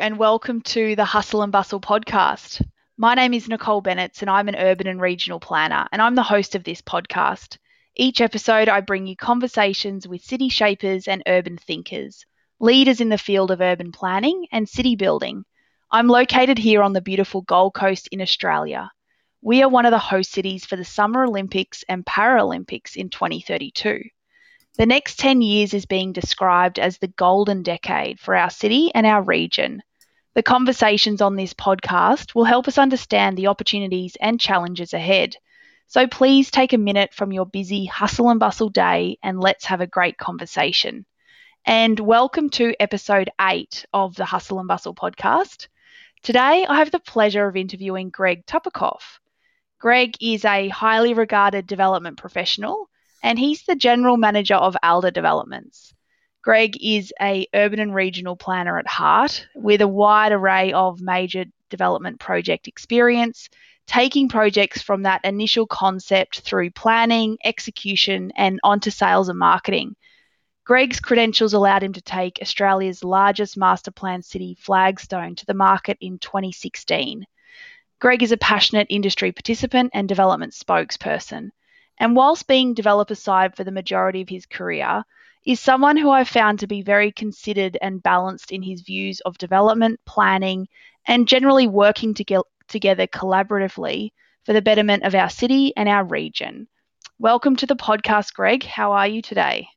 and welcome to the Hustle and Bustle podcast. My name is Nicole Bennett, and I'm an urban and regional planner, and I'm the host of this podcast. Each episode, I bring you conversations with city shapers and urban thinkers, leaders in the field of urban planning and city building. I'm located here on the beautiful Gold Coast in Australia. We are one of the host cities for the Summer Olympics and Paralympics in 2032. The next 10 years is being described as the golden decade for our city and our region. The conversations on this podcast will help us understand the opportunities and challenges ahead. So please take a minute from your busy hustle and bustle day and let's have a great conversation. And welcome to episode 8 of the Hustle and Bustle podcast. Today I have the pleasure of interviewing Greg Tupakoff. Greg is a highly regarded development professional and he's the general manager of Alder Developments. Greg is a urban and regional planner at heart with a wide array of major development project experience, taking projects from that initial concept through planning, execution, and onto sales and marketing. Greg's credentials allowed him to take Australia's largest master plan city, Flagstone, to the market in 2016. Greg is a passionate industry participant and development spokesperson. And whilst being developer side for the majority of his career, is someone who I've found to be very considered and balanced in his views of development, planning, and generally working to get together collaboratively for the betterment of our city and our region. Welcome to the podcast, Greg. How are you today?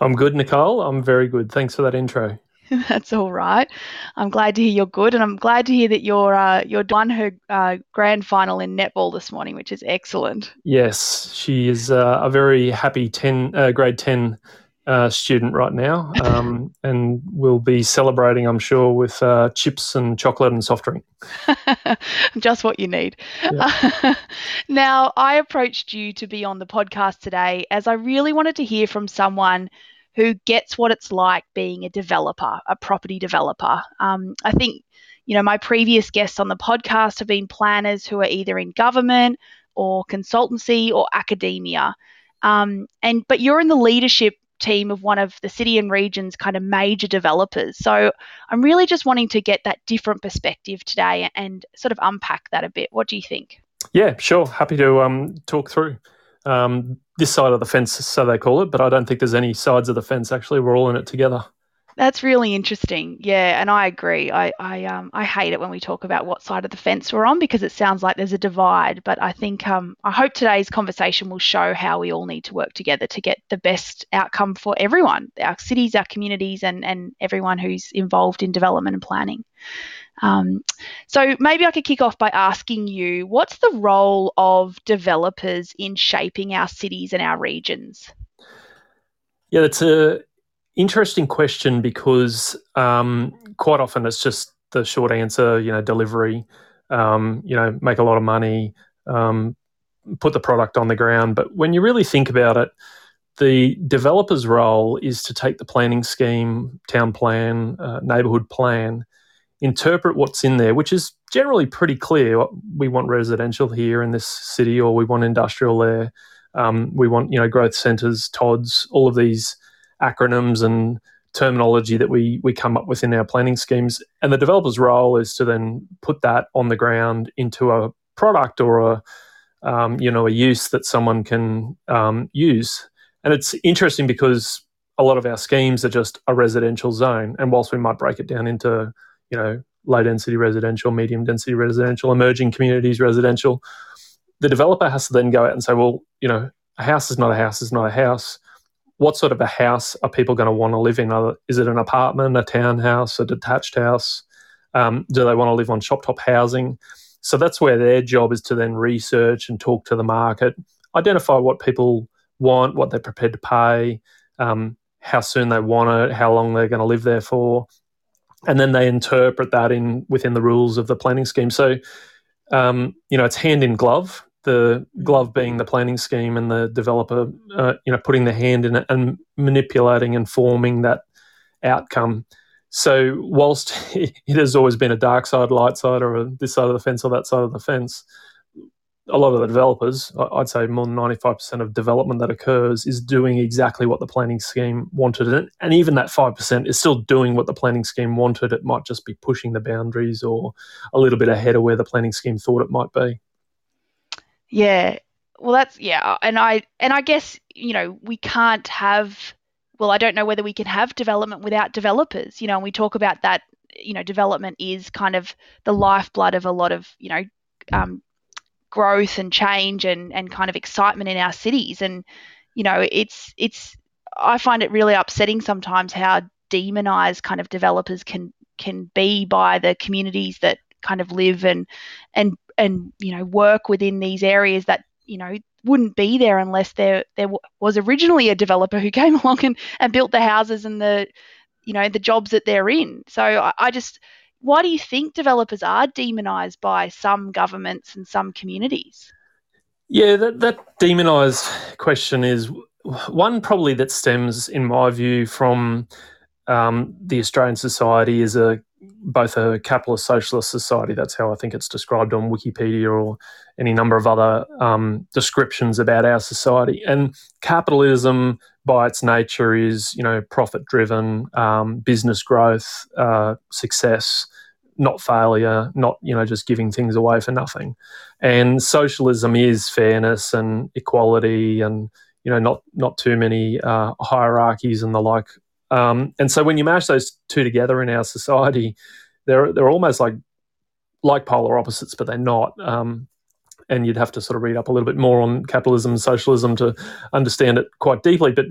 I'm good, Nicole. I'm very good. Thanks for that intro. That's all right. I'm glad to hear you're good, and I'm glad to hear that you're uh, you're won her uh, grand final in netball this morning, which is excellent. Yes, she is uh, a very happy ten uh, grade ten uh, student right now, um, and we'll be celebrating, I'm sure, with uh, chips and chocolate and soft drink. Just what you need. Yeah. now, I approached you to be on the podcast today as I really wanted to hear from someone who gets what it's like being a developer, a property developer. Um, I think, you know, my previous guests on the podcast have been planners who are either in government or consultancy or academia. Um, and but you're in the leadership team of one of the city and region's kind of major developers. So I'm really just wanting to get that different perspective today and sort of unpack that a bit. What do you think? Yeah, sure. Happy to um, talk through um, this side of the fence, so they call it. But I don't think there's any sides of the fence. Actually, we're all in it together. That's really interesting. Yeah, and I agree. I I um I hate it when we talk about what side of the fence we're on because it sounds like there's a divide. But I think um I hope today's conversation will show how we all need to work together to get the best outcome for everyone, our cities, our communities, and and everyone who's involved in development and planning. Um, so maybe I could kick off by asking you, what's the role of developers in shaping our cities and our regions? Yeah, that's a interesting question because um, quite often it's just the short answer. You know, delivery. Um, you know, make a lot of money, um, put the product on the ground. But when you really think about it, the developer's role is to take the planning scheme, town plan, uh, neighbourhood plan, interpret what's in there, which is generally pretty clear. We want residential here in this city, or we want industrial there. Um, we want you know growth centres, TODs, all of these acronyms and terminology that we we come up with in our planning schemes. And the developer's role is to then put that on the ground into a product or a um, you know a use that someone can um, use. And it's interesting because a lot of our schemes are just a residential zone. And whilst we might break it down into you know, low density residential, medium density residential, emerging communities residential. The developer has to then go out and say, well, you know, a house is not a house is not a house. What sort of a house are people going to want to live in? Is it an apartment, a townhouse, a detached house? Um, do they want to live on shop top housing? So that's where their job is to then research and talk to the market, identify what people want, what they're prepared to pay, um, how soon they want it, how long they're going to live there for, and then they interpret that in within the rules of the planning scheme. So, um, you know, it's hand in glove. The glove being the planning scheme, and the developer, uh, you know, putting the hand in it and manipulating and forming that outcome. So, whilst it has always been a dark side, light side, or a, this side of the fence or that side of the fence, a lot of the developers, I'd say more than 95% of development that occurs is doing exactly what the planning scheme wanted. And, and even that 5% is still doing what the planning scheme wanted. It might just be pushing the boundaries or a little bit ahead of where the planning scheme thought it might be. Yeah. Well, that's, yeah. And I, and I guess, you know, we can't have, well, I don't know whether we can have development without developers, you know, and we talk about that, you know, development is kind of the lifeblood of a lot of, you know, um, growth and change and, and kind of excitement in our cities. And, you know, it's it's I find it really upsetting sometimes how demonized kind of developers can can be by the communities that kind of live and and and you know work within these areas that you know wouldn't be there unless there there was originally a developer who came along and, and built the houses and the you know the jobs that they're in so I, I just why do you think developers are demonized by some governments and some communities? Yeah, that, that demonized question is one probably that stems, in my view, from um, the Australian society is a both a capitalist socialist society. That's how I think it's described on Wikipedia or any number of other um, descriptions about our society. And capitalism, by its nature, is you know profit driven, um, business growth, uh, success, not failure, not you know just giving things away for nothing. And socialism is fairness and equality, and you know not not too many uh, hierarchies and the like um, and so when you mash those two together in our society, they're they're almost like like polar opposites, but they're not. Um, and you'd have to sort of read up a little bit more on capitalism and socialism to understand it quite deeply. But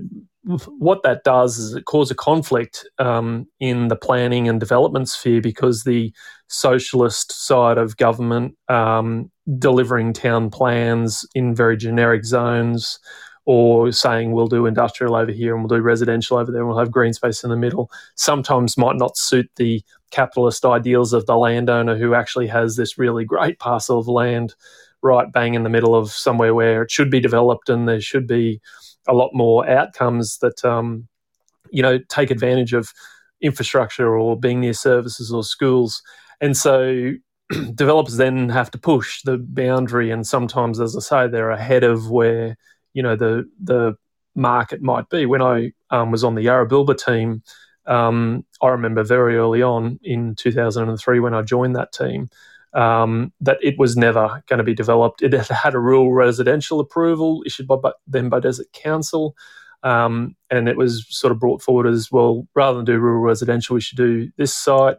what that does is it causes a conflict um, in the planning and development sphere because the socialist side of government um, delivering town plans in very generic zones or saying we'll do industrial over here and we'll do residential over there and we'll have green space in the middle sometimes might not suit the capitalist ideals of the landowner who actually has this really great parcel of land right bang in the middle of somewhere where it should be developed and there should be a lot more outcomes that um, you know take advantage of infrastructure or being near services or schools. And so developers then have to push the boundary and sometimes as i say they're ahead of where you know the the market might be. When I um, was on the Yarrabilba team, um, I remember very early on in 2003 when I joined that team um, that it was never going to be developed. It had a rural residential approval issued by then Beaudesert Council. Um, and it was sort of brought forward as well, rather than do rural residential, we should do this site.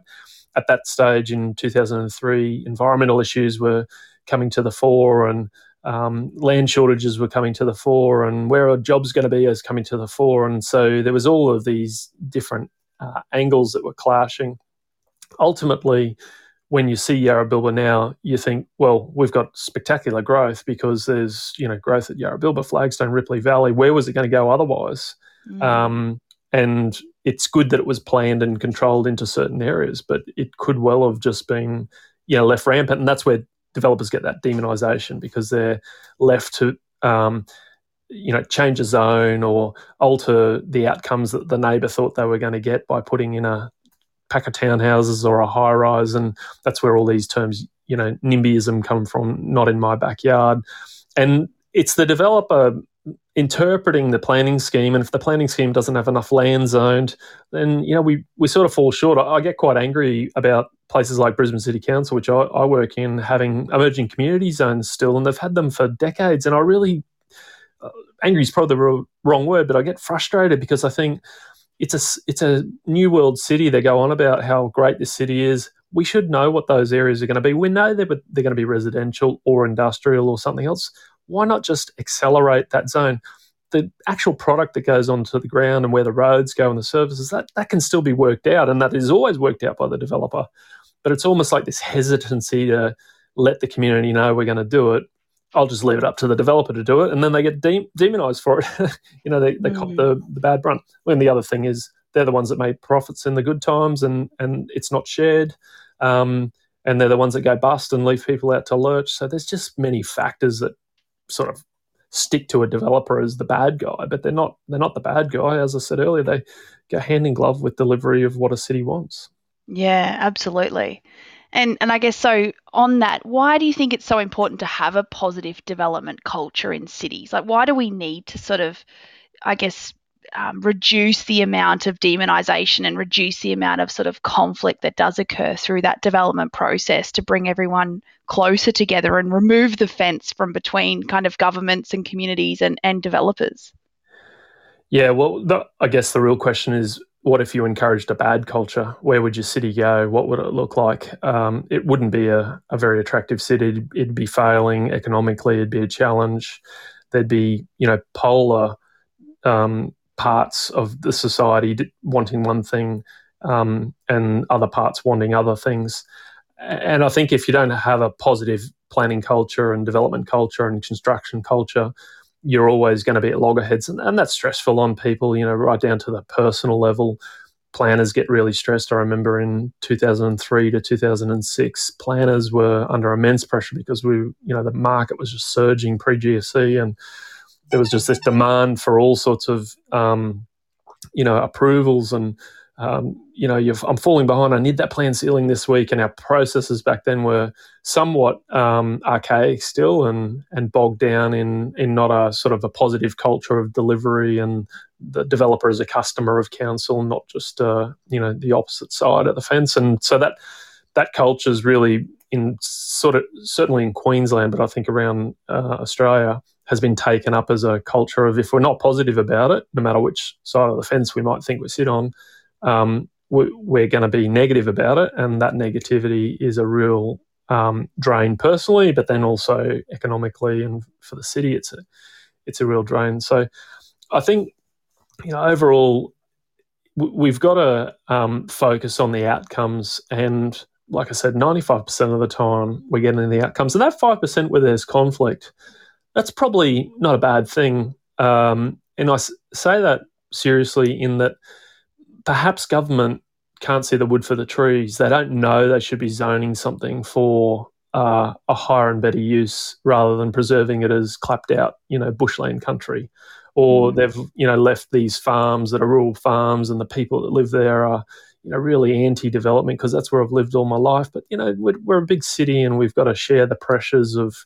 At that stage in 2003, environmental issues were coming to the fore and um, land shortages were coming to the fore and where are jobs going to be is coming to the fore. And so there was all of these different uh, angles that were clashing. Ultimately, when you see Yarrabilba now, you think, well, we've got spectacular growth because there's you know growth at Yarrabilba, Flagstone, Ripley Valley. Where was it going to go otherwise? Mm. Um, and it's good that it was planned and controlled into certain areas, but it could well have just been you know left rampant, and that's where developers get that demonization because they're left to um, you know change a zone or alter the outcomes that the neighbour thought they were going to get by putting in a pack of townhouses or a high rise. And that's where all these terms you know nimbyism come from not in my backyard. And it's the developer interpreting the planning scheme. And if the planning scheme doesn't have enough land zoned then you know we we sort of fall short. I, I get quite angry about places like Brisbane City Council, which I, I, work in, having emerging community zones still, and they've had them for decades. And I really, uh, angry is probably the wrong word, but I get frustrated because I think it's a it's a new world city. They go on about how great this city is. We should know what those areas are going to be. We know they're they're going to be residential or industrial or something else. Why not just accelerate that zone? the actual product that goes onto the ground and where the roads go and the services that that can still be worked out and that is always worked out by the developer but it's almost like this hesitancy to let the community know we're going to do it. I'll just leave it up to the developer to do it, and then they get de- demonized for it. you know, they, they mm. cop the, the bad brunt. When the other thing is, they're the ones that make profits in the good times, and and it's not shared. Um, and they're the ones that go bust and leave people out to lurch. So there's just many factors that sort of stick to a developer as the bad guy, but they're not. They're not the bad guy. As I said earlier, they go hand in glove with delivery of what a city wants. Yeah, absolutely. And and I guess so on that, why do you think it's so important to have a positive development culture in cities? Like why do we need to sort of I guess um, reduce the amount of demonization and reduce the amount of sort of conflict that does occur through that development process to bring everyone closer together and remove the fence from between kind of governments and communities and, and developers? Yeah, well, the, I guess the real question is what if you encouraged a bad culture? Where would your city go? What would it look like? Um, it wouldn't be a, a, very attractive city. It'd, it'd, be failing economically. It'd be a challenge. There'd be, you know, polar um, parts of the society wanting one thing um, and other parts wanting other things. And I think if you don't have a positive planning culture and development culture and construction culture, you're always going to be at loggerheads, and, and that's stressful on people. You know, right down to the personal level. Planners get really stressed. I remember in 2003 to 2006, planners were under immense pressure because we, you know, the market was just surging pre GFC, and there was just this demand for all sorts of, um, you know, approvals and um, you know, I'm falling behind. I need that plan sealing this week, and our processes back then were somewhat um, archaic still, and and bogged down in in not a sort of a positive culture of delivery and the developer as a customer of council, not just uh, you know the opposite side of the fence. And so that that culture is really in sort of certainly in Queensland, but I think around uh, Australia has been taken up as a culture of if we're not positive about it, no matter which side of the fence we might think we sit on um, we're going to be negative about it, and that negativity is a real um, drain personally, but then also economically and for the city, it's a it's a real drain. So, I think you know overall we've got to um, focus on the outcomes and like i said 95% of the time we're getting the outcomes and that 5% where there's conflict that's probably not a bad thing um, and i say that seriously in that perhaps government can't see the wood for the trees. They don't know they should be zoning something for uh, a higher and better use rather than preserving it as clapped out, you know, bushland country. Or mm. they've, you know, left these farms that are rural farms and the people that live there are, you know, really anti-development because that's where I've lived all my life. But, you know, we're, we're a big city and we've got to share the pressures of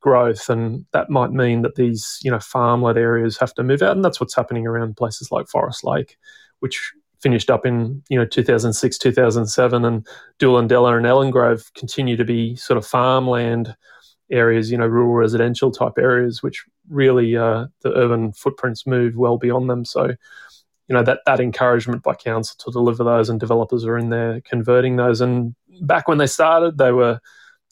growth and that might mean that these, you know, farmland areas have to move out. And that's what's happening around places like Forest Lake, which finished up in you know 2006 2007 and Doolandella and Ellen Grove continue to be sort of farmland areas you know rural residential type areas which really uh, the urban footprints move well beyond them. So you know that that encouragement by council to deliver those and developers are in there converting those. And back when they started they were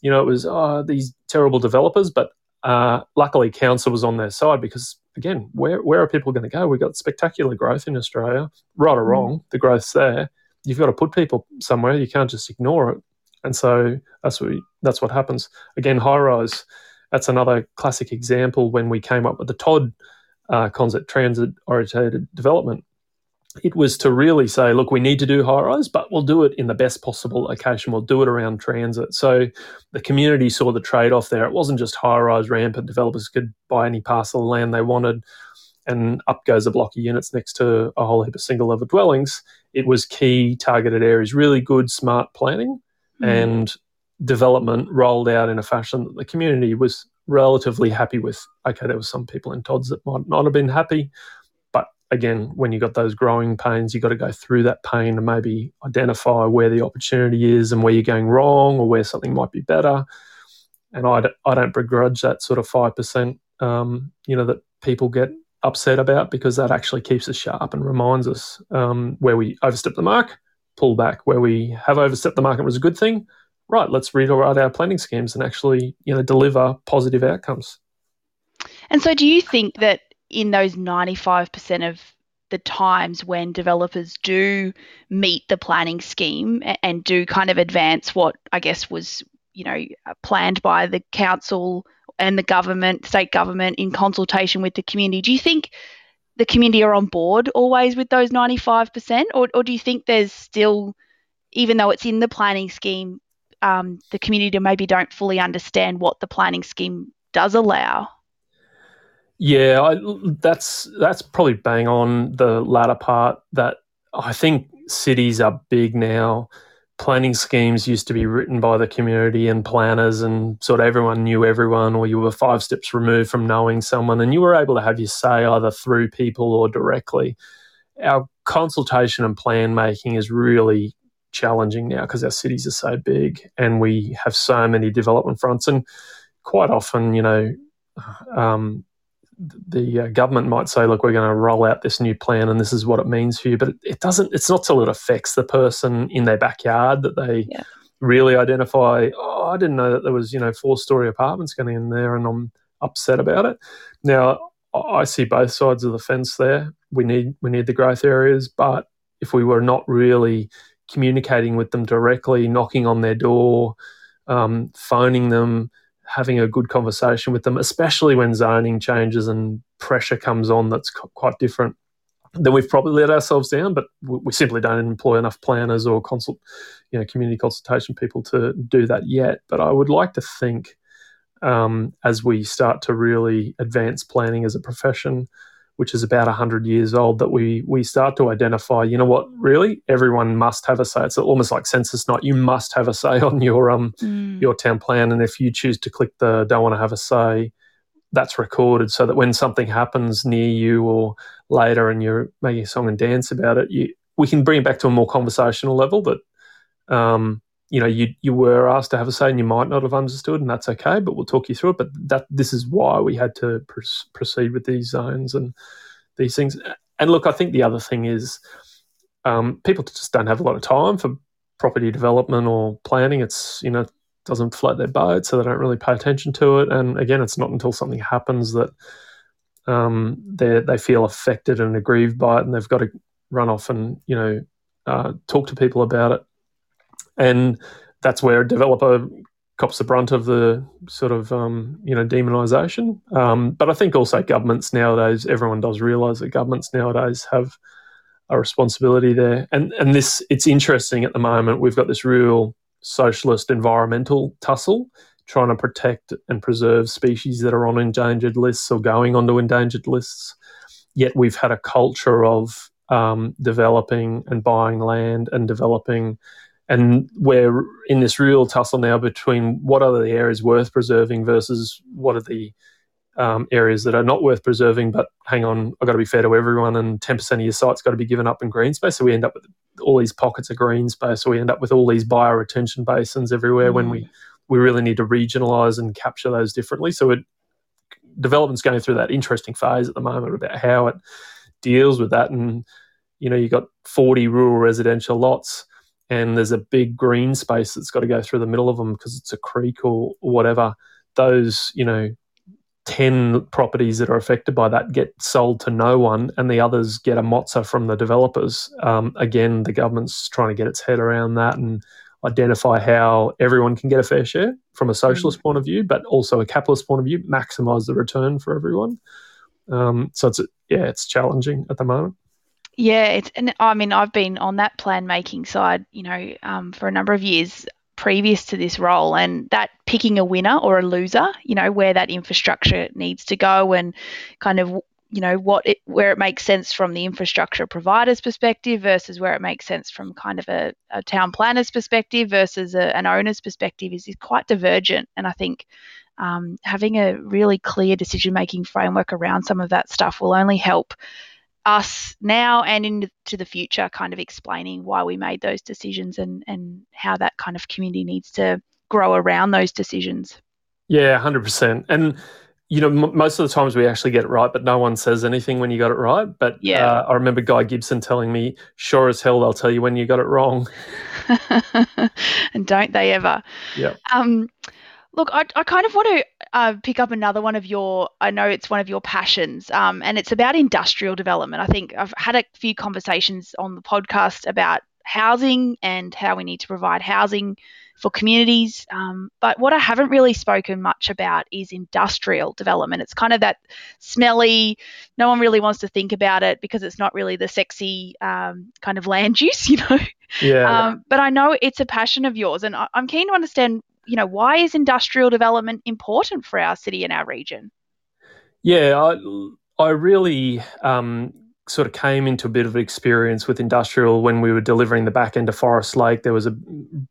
you know it was oh, these terrible developers but uh, luckily council was on their side because again, where where are people going to go? We've got spectacular growth in Australia, right or mm. wrong, the growth's there. You've got to put people somewhere. You can't just ignore it. And so that's what we, that's what happens. Again, high rise. That's another classic example when we came up with the TOD uh, concept, transit oriented development it was to really say, look, we need to do high rise, but we'll do it in the best possible location. We'll do it around transit. So the community saw the trade off there. It wasn't just high rise rampant. Developers could buy any parcel of land they wanted, and up goes a block of units next to a whole heap of single level dwellings. It was key targeted areas, really good, smart planning mm. and development rolled out in a fashion that the community was relatively happy with. Okay, there were some people in TODs that might not have been happy again, when you've got those growing pains, you've got to go through that pain and maybe identify where the opportunity is and where you're going wrong or where something might be better. And I, I don't begrudge that sort of 5%, um, you know, that people get upset about because that actually keeps us sharp and reminds us um, where we overstep the mark, pull back. Where we have overstepped the mark, it was a good thing. Right, let's rewrite our planning schemes and actually, you know, deliver positive outcomes. And so, do you think that in those 95% of the times when developers do meet the planning scheme and do kind of advance what I guess was, you know, planned by the council and the government, state government in consultation with the community. Do you think the community are on board always with those 95%? Or, or do you think there's still, even though it's in the planning scheme, um, the community maybe don't fully understand what the planning scheme does allow? Yeah, I, that's that's probably bang on the latter part. That I think cities are big now. planning schemes used to be written by the community and planners, and sort of everyone knew everyone, or you were five steps removed from knowing someone, and you were able to have your say either through people or directly. Our consultation and plan making is really challenging now because our cities are so big and we have so many development fronts, and quite often, you know, um, the uh, government might say, look, we're going to roll out this new plan and this is what it means for you. But it, it doesn't, it's not till it affects the person in their backyard that they yeah. really identify, oh, I didn't know that there was, you know, four story apartments going in there and I'm upset about it. Now, I see both sides of the fence there. We need, we need the growth areas, but if we were not really communicating with them directly, knocking on their door, um, phoning them, having a good conversation with them, especially when zoning changes and pressure comes on that's quite different, then we've probably let ourselves down. But we simply don't employ enough planners or consult, you know, community consultation people to do that yet. But I would like to think um, as we start to really advance planning as a profession which is about 100 years old, that we, we start to identify, you know what, really, everyone must have a say. It's almost like census night. You must have a say on your, um, mm. your town plan. And if you choose to click the don't want to have a say, that's recorded so that when something happens near you or later and you're making a song and dance about it, you, we can bring it back to a more conversational level that um, you know you you were asked to have a say and you might not have understood and that's okay but we'll talk you through it. But that this is why we had to pr- proceed with these zones and these things. And look i think the other thing is um, people just don't have a lot of time for property development or planning. It's you know doesn't float their boat so they don't really pay attention to it. And again it's not until something happens that um, they they feel affected and aggrieved by it and they've got to run off and you know uh, talk to people about it and that's where a developer cops the brunt of the sort of um, you know demonisation. Um, but I think also governments nowadays, everyone does realise that governments nowadays have a responsibility there. And and this it's interesting at the moment. We've got this real socialist environmental tussle trying to protect and preserve species that are on endangered lists or going onto endangered lists. Yet we've had a culture of um, developing and buying land and developing and we're in this real tussle now between what are the areas worth preserving versus what are the um, areas that are not worth preserving. But hang on, I've got to be fair to everyone, and 10% of your site's got to be given up in green space. So we end up with all these pockets of green space. So we end up with all these bioretention basins everywhere mm. when we, we really need to regionalise and capture those differently. So it, development's going through that interesting phase at the moment about how it deals with that. And, you know, you've got 40 rural residential lots and there's a big green space that's got to go through the middle of them because it's a creek or, or whatever, those, you know, 10 properties that are affected by that get sold to no one and the others get a mozza from the developers. Um, again, the government's trying to get its head around that and identify how everyone can get a fair share from a socialist mm. point of view, but also a capitalist point of view, maximize the return for everyone. Um, so it's, yeah, it's challenging at the moment. Yeah, it's and I mean I've been on that plan making side, you know, um, for a number of years previous to this role, and that picking a winner or a loser, you know, where that infrastructure needs to go, and kind of you know what it where it makes sense from the infrastructure provider's perspective versus where it makes sense from kind of a, a town planner's perspective versus a, an owner's perspective is, is quite divergent. And i think um, having a really clear decision making framework around some of that stuff will only help us now and into the future, kind of explaining why we made those decisions and, and how that kind of community needs to grow around those decisions. Yeah, 100%. And, you know, m- most of the times we actually get it right, but no one says anything when you got it right. But yeah. Uh, I remember Guy Gibson telling me, sure as hell, they'll tell you when you got it wrong. and don't they ever? Yeah. Um, Look, I, I kind of want to uh, pick up another one of your, I know it's one of your passions, um, and it's about industrial development. I think I've had a few conversations on the podcast about housing and how we need to provide housing for communities. Um, but what I haven't really spoken much about is industrial development. It's kind of that smelly, no one really wants to think about it because it's not really the sexy um, kind of land use, you know. Yeah. Um, but I know it's a passion of yours, and I, I'm keen to understand you know, why is industrial development important for our city and our region? Yeah, I, I really um, sort of came into a bit of experience with industrial when we were delivering the back end of Forest Lake. There was a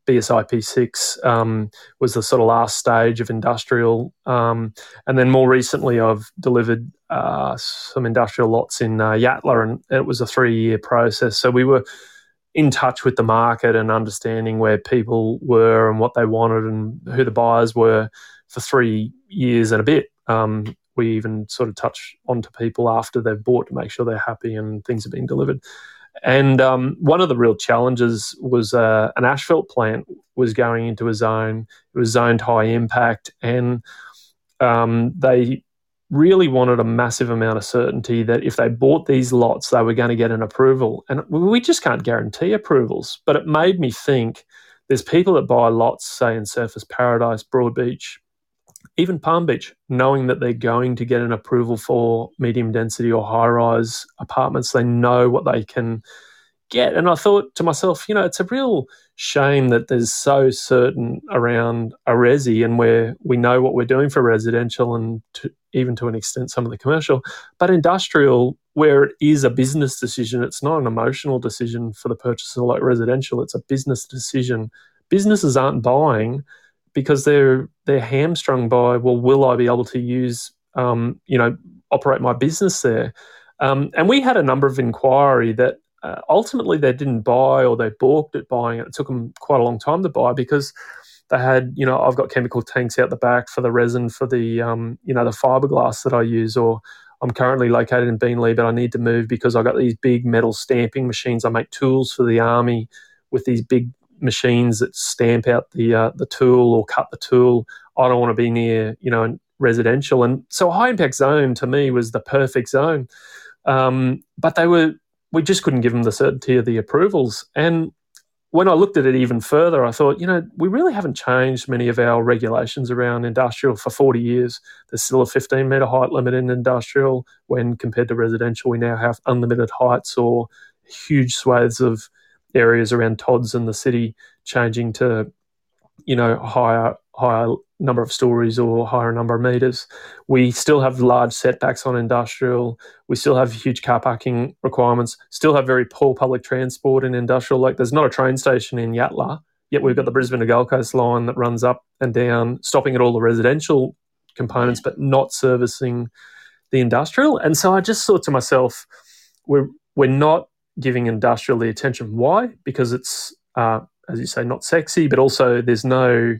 BSIP six um, was the sort of last stage of industrial, um, and then more recently I've delivered uh, some industrial lots in uh, Yatala, and it was a three year process. So we were in touch with the market and understanding where people were and what they wanted and who the buyers were for three years and a bit. Um, we even sort of touch onto people after they've bought to make sure they're happy and things are being delivered. And um, one of the real challenges was uh, an asphalt plant was going into a zone. It was zoned high impact, and um, they really wanted a massive amount of certainty that if they bought these lots, they were going to get an approval. And we just can't guarantee approvals. But it made me think there's people that buy lots, say in Surfers Paradise, Broadbeach, even Palm Beach, knowing that they're going to get an approval for medium density or high rise apartments, they know what they can get. And I thought to myself, you know, it's a real shame that there's so certain around a resi and where we know what we're doing for residential and to, even to an extent some of the commercial, but industrial, where it is a business decision, it's not an emotional decision for the purchaser like residential, it's a business decision. Businesses aren't buying because they're they're hamstrung by well, will I be able to use um, you know operate my business there? Um, and we had a number of inquiry that uh, ultimately they didn't buy or they balked at buying it. It took them quite a long time to buy because they had you know I've got chemical tanks out the back for the resin for the um, you know the fiberglass that I use or I'm currently located in Beenleigh, but I need to move because I've got these big metal stamping machines. I make tools for the army with these big machines that stamp out the uh, the tool or cut the tool. I don't want to be near you know residential, and so a high impact zone to me was the perfect zone. Um, but they were we just couldn't give them the certainty of the approvals. And when I looked at it even further, I thought, you know, we really haven't changed many of our regulations around industrial for 40 years. There's still a 15 metre height limit in industrial. When compared to residential, we now have unlimited heights or huge swathes of areas around TODs and the city changing to, you know, higher higher number of stories or higher number of meters. We still have large setbacks on industrial. We still have huge car parking requirements. Still have very poor public transport in industrial. Like there's not a train station in Yatala, yet we've got the Brisbane to Gold Coast line that runs up and down, stopping at all the residential components, but not servicing the industrial. And so I just thought to myself, we're we're not giving industrial the attention. Why? Because it's, uh, as you say, not sexy, but also there's no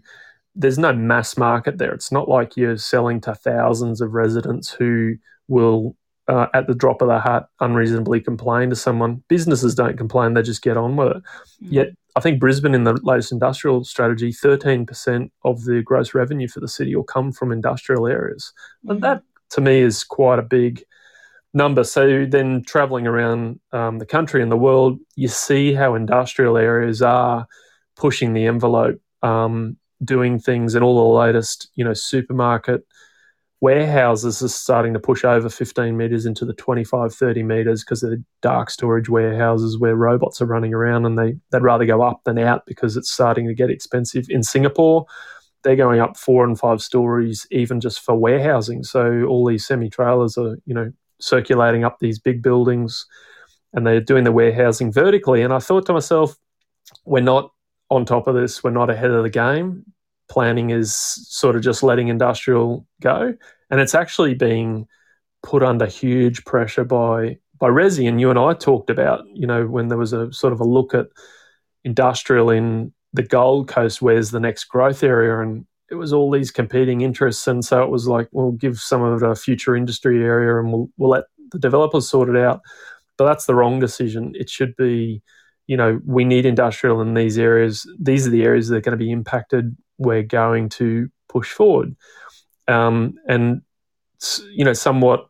there's no mass market there. It's not like you're selling to thousands of residents who will, uh, at the drop of the hat, unreasonably complain to someone. Businesses don't complain; they just get on with it. Mm. Yet, I think Brisbane, in the latest industrial strategy, 13% of the gross revenue for the city will come from industrial areas, mm. and that to me is quite a big number. So then traveling around um, the country and the world, you see how industrial areas are pushing the envelope, um, doing things, and all the latest, you know, supermarket warehouses are starting to push over 15 meters into the 25, 30 meters because they're dark storage warehouses where robots are running around and they, they'd rather go up than out because it's starting to get expensive. In Singapore, they're going up four and five stories even just for warehousing. So all these semi trailers are, you know, circulating up these big buildings and they're doing the warehousing vertically. And I thought to myself, we're not on top of this, we're not ahead of the game. Planning is sort of just letting industrial go. And it's actually being put under huge pressure by by Resi. And you and I talked about, you know, when there was a sort of a look at industrial in the Gold Coast, where's the next growth area? And it was all these competing interests, and so it was like we'll give some of it a future industry area, and we'll we'll let the developers sort it out. But that's the wrong decision. It should be, you know, we need industrial in these areas. These are the areas that are going to be impacted. We're going to push forward, um, and you know, somewhat,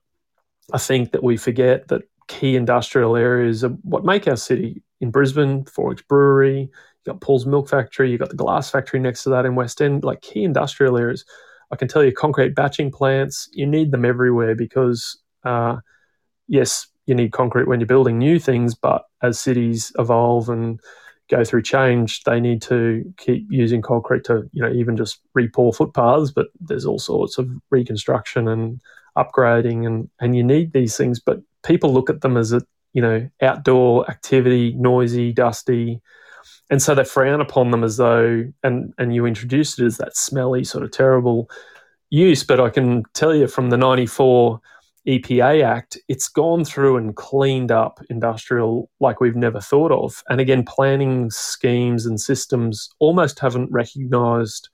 I think that we forget that key industrial areas are what make our city. In Brisbane, XXXX Brewery, you've got Paul's Milk Factory, you've got the glass factory next to that in West End, like key industrial areas. I can tell you, concrete batching plants, you need them everywhere because, uh, yes, you need concrete when you're building new things, but as cities evolve and go through change, they need to keep using concrete to, you know, even just repour footpaths. But there's all sorts of reconstruction and upgrading, and and you need these things. But people look at them as a you know, outdoor activity, noisy, dusty. And so they frown upon them as though, and, and you introduced it as that smelly, sort of terrible use. But I can tell you from the 94 EPA Act, it's gone through and cleaned up industrial like we've never thought of. And again, planning schemes and systems almost haven't recognised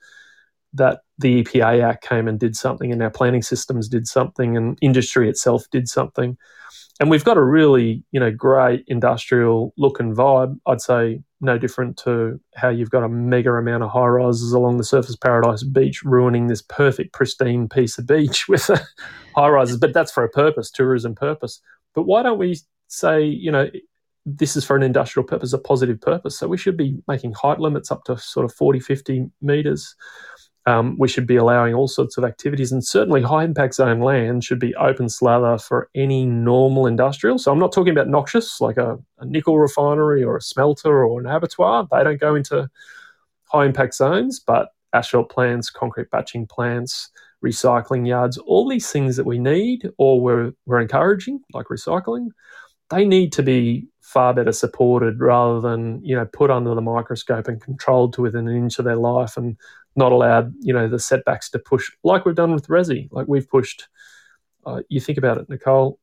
that the EPA Act came and did something, and our planning systems did something, and industry itself did something. And we've got a really, you know, great industrial look and vibe. I'd say no different to how you've got a mega amount of high rises along the Surfers Paradise beach, ruining this perfect, pristine piece of beach with high rises. But that's for a purpose, tourism purpose. But why don't we say, you know, this is for an industrial purpose, a positive purpose? So we should be making height limits up to sort of 40, 50 meters. Um, we should be allowing all sorts of activities, and certainly high impact zone land should be open slather for any normal industrial. So I'm not talking about noxious like a, a nickel refinery or a smelter or an abattoir. They don't go into high impact zones, but asphalt plants, concrete batching plants, recycling yards, all these things that we need or we're, we're encouraging, like recycling, they need to be far better supported rather than you know put under the microscope and controlled to within an inch of their life and not allowed, you know, the setbacks to push like we've done with Resi. Like we've pushed, uh, you think about it, Nicole,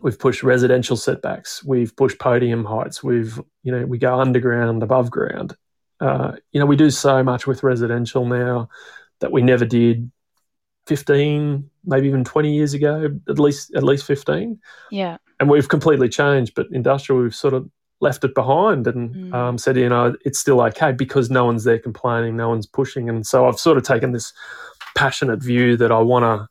we've pushed residential setbacks, we've pushed podium heights, we've, you know, we go underground, above ground. Uh, you know, we do so much with residential now that we never did 15, maybe even 20 years ago, at least at least 15. Yeah. And we've completely changed, but industrial we've sort of left it behind and mm. um, said, you know, it's still okay because no one's there complaining, no one's pushing. And so I've sort of taken this passionate view that I want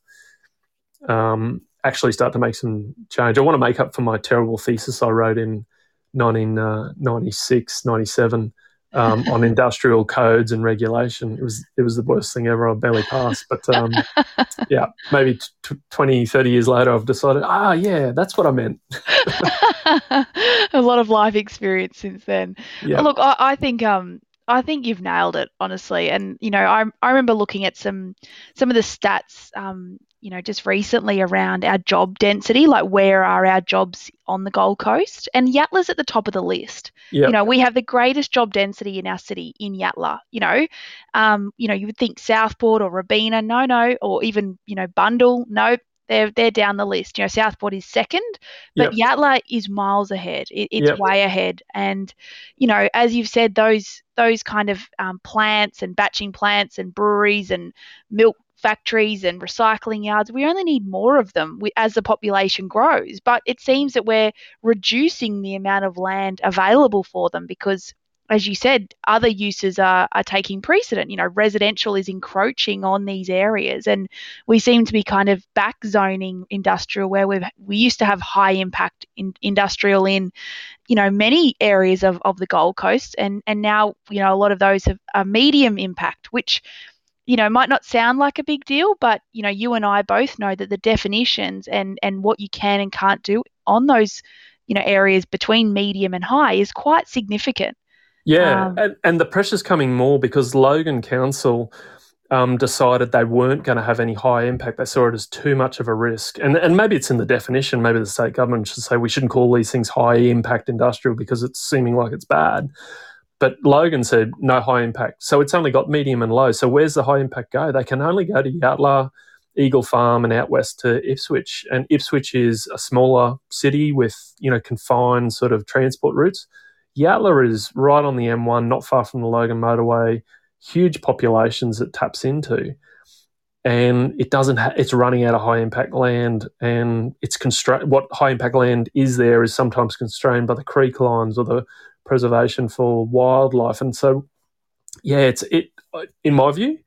to um, actually start to make some change. I want to make up for my terrible thesis I wrote in 1996, uh, 97 um, on industrial codes and regulation. It was it was the worst thing ever. I barely passed, but um, yeah, maybe t- 20, 30 years later, I've decided, ah, yeah, that's what I meant. a lot of life experience since then. Yeah. Look, I, I think um, I think you've nailed it, honestly. And you know, I I remember looking at some some of the stats um, you know, just recently around our job density, like where are our jobs on the Gold Coast? And Yatala's at the top of the list. Yep. You know, we have the greatest job density in our city in Yatala. You know, um, you know, you would think Southport or Robina, no, no, or even you know Bundall, no, they're they're down the list. You know, Southport is second, but yep. Yatala is miles ahead. It, it's yep. way ahead. And you know, as you've said, those those kind of um, plants and batching plants and breweries and milk factories and recycling yards. We only need more of them as the population grows. But it seems that we're reducing the amount of land available for them because as you said, other uses are, are taking precedent. You know, residential is encroaching on these areas, and we seem to be kind of back zoning industrial where we've we used to have high impact in, industrial in, you know, many areas of, of the Gold Coast, and and now you know a lot of those have a medium impact, which you know, might not sound like a big deal, but you know, you and I both know that the definitions and and what you can and can't do on those, you know, areas between medium and high is quite significant. Yeah, um, and, and the pressure's coming more because Logan Council um, decided they weren't going to have any high impact. They saw it as too much of a risk, and and maybe it's in the definition. Maybe the state government should say we shouldn't call these things high impact industrial because it's seeming like it's bad. But Logan said no high impact. So it's only got medium and low. So where's the high impact go? They can only go to Yatala, Eagle Farm, and out west to Ipswich. And Ipswich is a smaller city with, you know, confined sort of transport routes. Yatala is right on the M1, not far from the Logan motorway, huge populations it taps into. And it doesn't. Ha- it's running out of high impact land, and it's constrained. What high impact land is there is sometimes constrained by the creek lines or the preservation for wildlife. And so, yeah, it's it. In my view,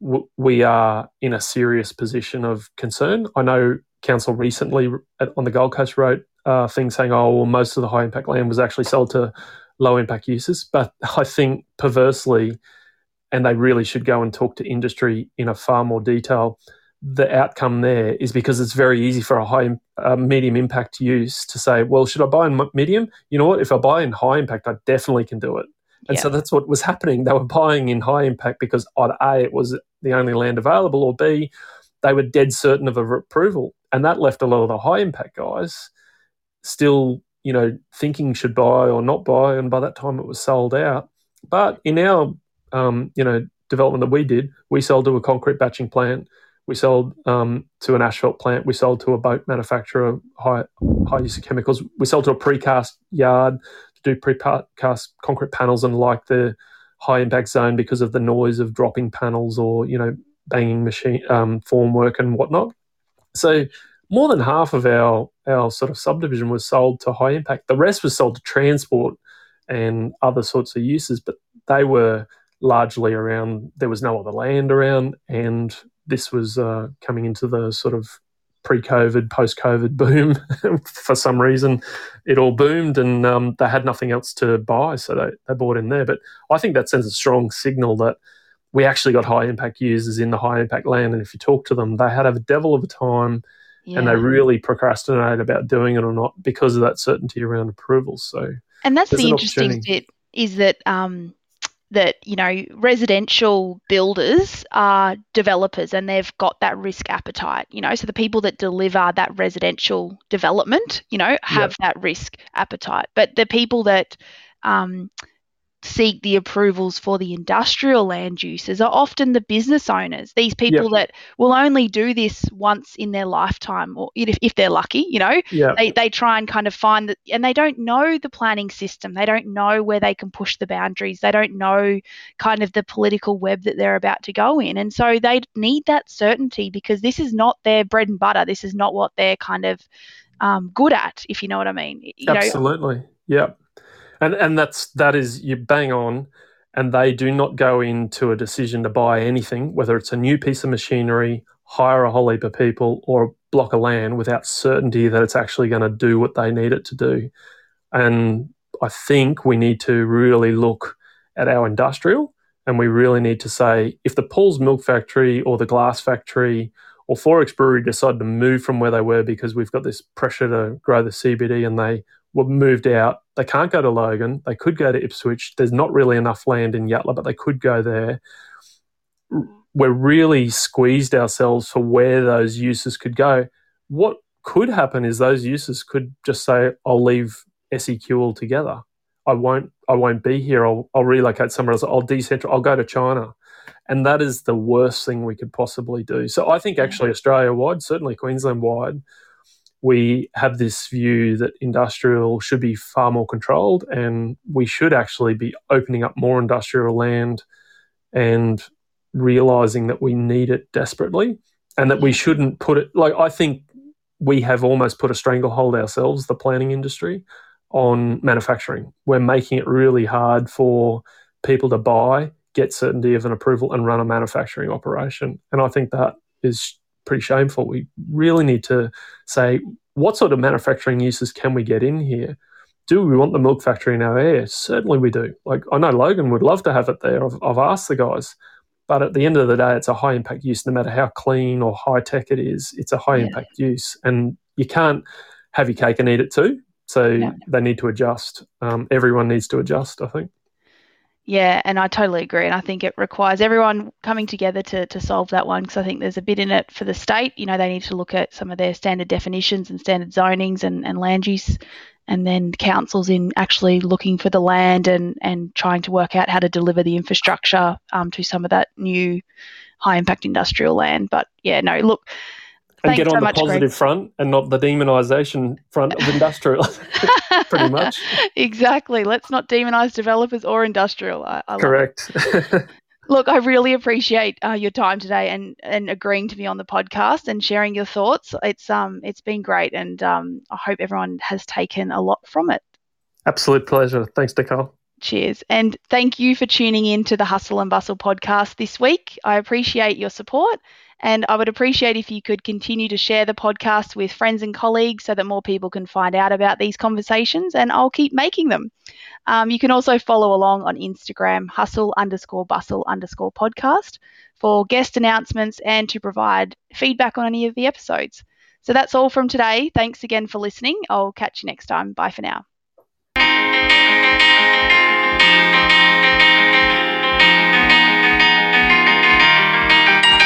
w- we are in a serious position of concern. I know council recently at, on the Gold Coast wrote uh, things saying, "Oh, well, most of the high impact land was actually sold to low impact uses." But I think perversely, and they really should go and talk to industry in a far more detail the outcome there is because it's very easy for a high, uh, medium impact use to say, well, should I buy in medium? You know what? If I buy in high impact, I definitely can do it. And yeah. so that's what was happening. They were buying in high impact because either A, it was the only land available, or B, they were dead certain of a approval. And that left a lot of the high impact guys still you know, thinking should buy or not buy, and by that time it was sold out. But in our, um, you know, development that we did, we sold to a concrete batching plant, we sold um, to an asphalt plant, we sold to a boat manufacturer, high high use of chemicals, we sold to a precast yard to do precast concrete panels and like the high impact zone because of the noise of dropping panels or you know banging machine um, formwork and whatnot. So more than half of our our sort of subdivision was sold to high impact. The rest was sold to transport and other sorts of uses, but they were largely around. There was no other land around, and this was uh, coming into the sort of pre-COVID, post-COVID boom. For some reason, it all boomed, and um, they had nothing else to buy, so they, they bought in there. But I think that sends a strong signal that we actually got high impact users in the high impact land, and if you talk to them, they had a devil of a time yeah. and they really procrastinate about doing it or not because of that certainty around approvals. So, and that's the interesting bit is that um, that you know residential builders are developers and they've got that risk appetite. You know, so the people that deliver that residential development, you know, have yep. that risk appetite, but the people that um, seek the approvals for the industrial land uses are often the business owners. These people yep. that will only do this once in their lifetime, or if, if they're lucky, you know, yep. they, they try and kind of find that, and they don't know the planning system. They don't know where they can push the boundaries. They don't know kind of the political web that they're about to go in. And so they need that certainty because this is not their bread and butter. This is not what they're kind of um, good at, if you know what I mean. You Absolutely. Know, yeah and and that's that is you bang on and they do not go into a decision to buy anything whether it's a new piece of machinery hire a whole heap of people or a block of land without certainty that it's actually going to do what they need it to do. And i think we need to really look at our industrial and we really need to say if the Paul's milk factory or the glass factory or XXXX Brewery decide to move from where they were because we've got this pressure to grow the CBD and they were moved out. They can't go to Logan. They could go to Ipswich. There's not really enough land in Yatala, but they could go there. We're really squeezed ourselves for where those uses could go. What could happen is those uses could just say, "I'll leave SEQ altogether. I won't. I won't be here. I'll, I'll relocate somewhere else. I'll decentral. I'll go to China." And that is the worst thing we could possibly do. So I think actually mm. Australia wide, certainly Queensland wide, we have this view that industrial should be far more controlled and we should actually be opening up more industrial land and realizing that we need it desperately and that we shouldn't put it like I think we have almost put a stranglehold ourselves, the planning industry, on manufacturing. We're making it really hard for people to buy, get certainty of an approval, and run a manufacturing operation. And I think that is pretty shameful. We really need to say what sort of manufacturing uses can we get in here? Do we want the milk factory in our area? Certainly we do. Like I know Logan would love to have it there. I've, I've asked the guys, but at the end of the day, it's a high impact use. No matter how clean or high tech it is, it's a high yeah. impact use, and you can't have your cake and eat it too. So yeah. they need to adjust. Um, everyone needs to adjust. I think. Yeah, and I totally agree. And I think it requires everyone coming together to, to solve that one because I think there's a bit in it for the state. You know, they need to look at some of their standard definitions and standard zonings and, and land use, and then councils in actually looking for the land and, and trying to work out how to deliver the infrastructure um, to some of that new high impact industrial land. But yeah, no, look, and get on so the positive Greg. front and not the demonization front of industrial pretty much. Exactly. Let's not demonize developers or industrial. I, I correct. Look i really appreciate uh, your time today and and agreeing to be on the podcast and sharing your thoughts. It's um it's been great and um i hope everyone has taken a lot from it. Absolute pleasure. Thanks nicole. Cheers. And thank you for tuning in to the Hustle and Bustle podcast this week. I appreciate your support and I would appreciate if you could continue to share the podcast with friends and colleagues so that more people can find out about these conversations, and I'll keep making them. Um, you can also follow along on Instagram, hustle underscore bustle underscore podcast, for guest announcements and to provide feedback on any of the episodes. So that's all from today. Thanks again for listening. I'll catch you next time. Bye for now.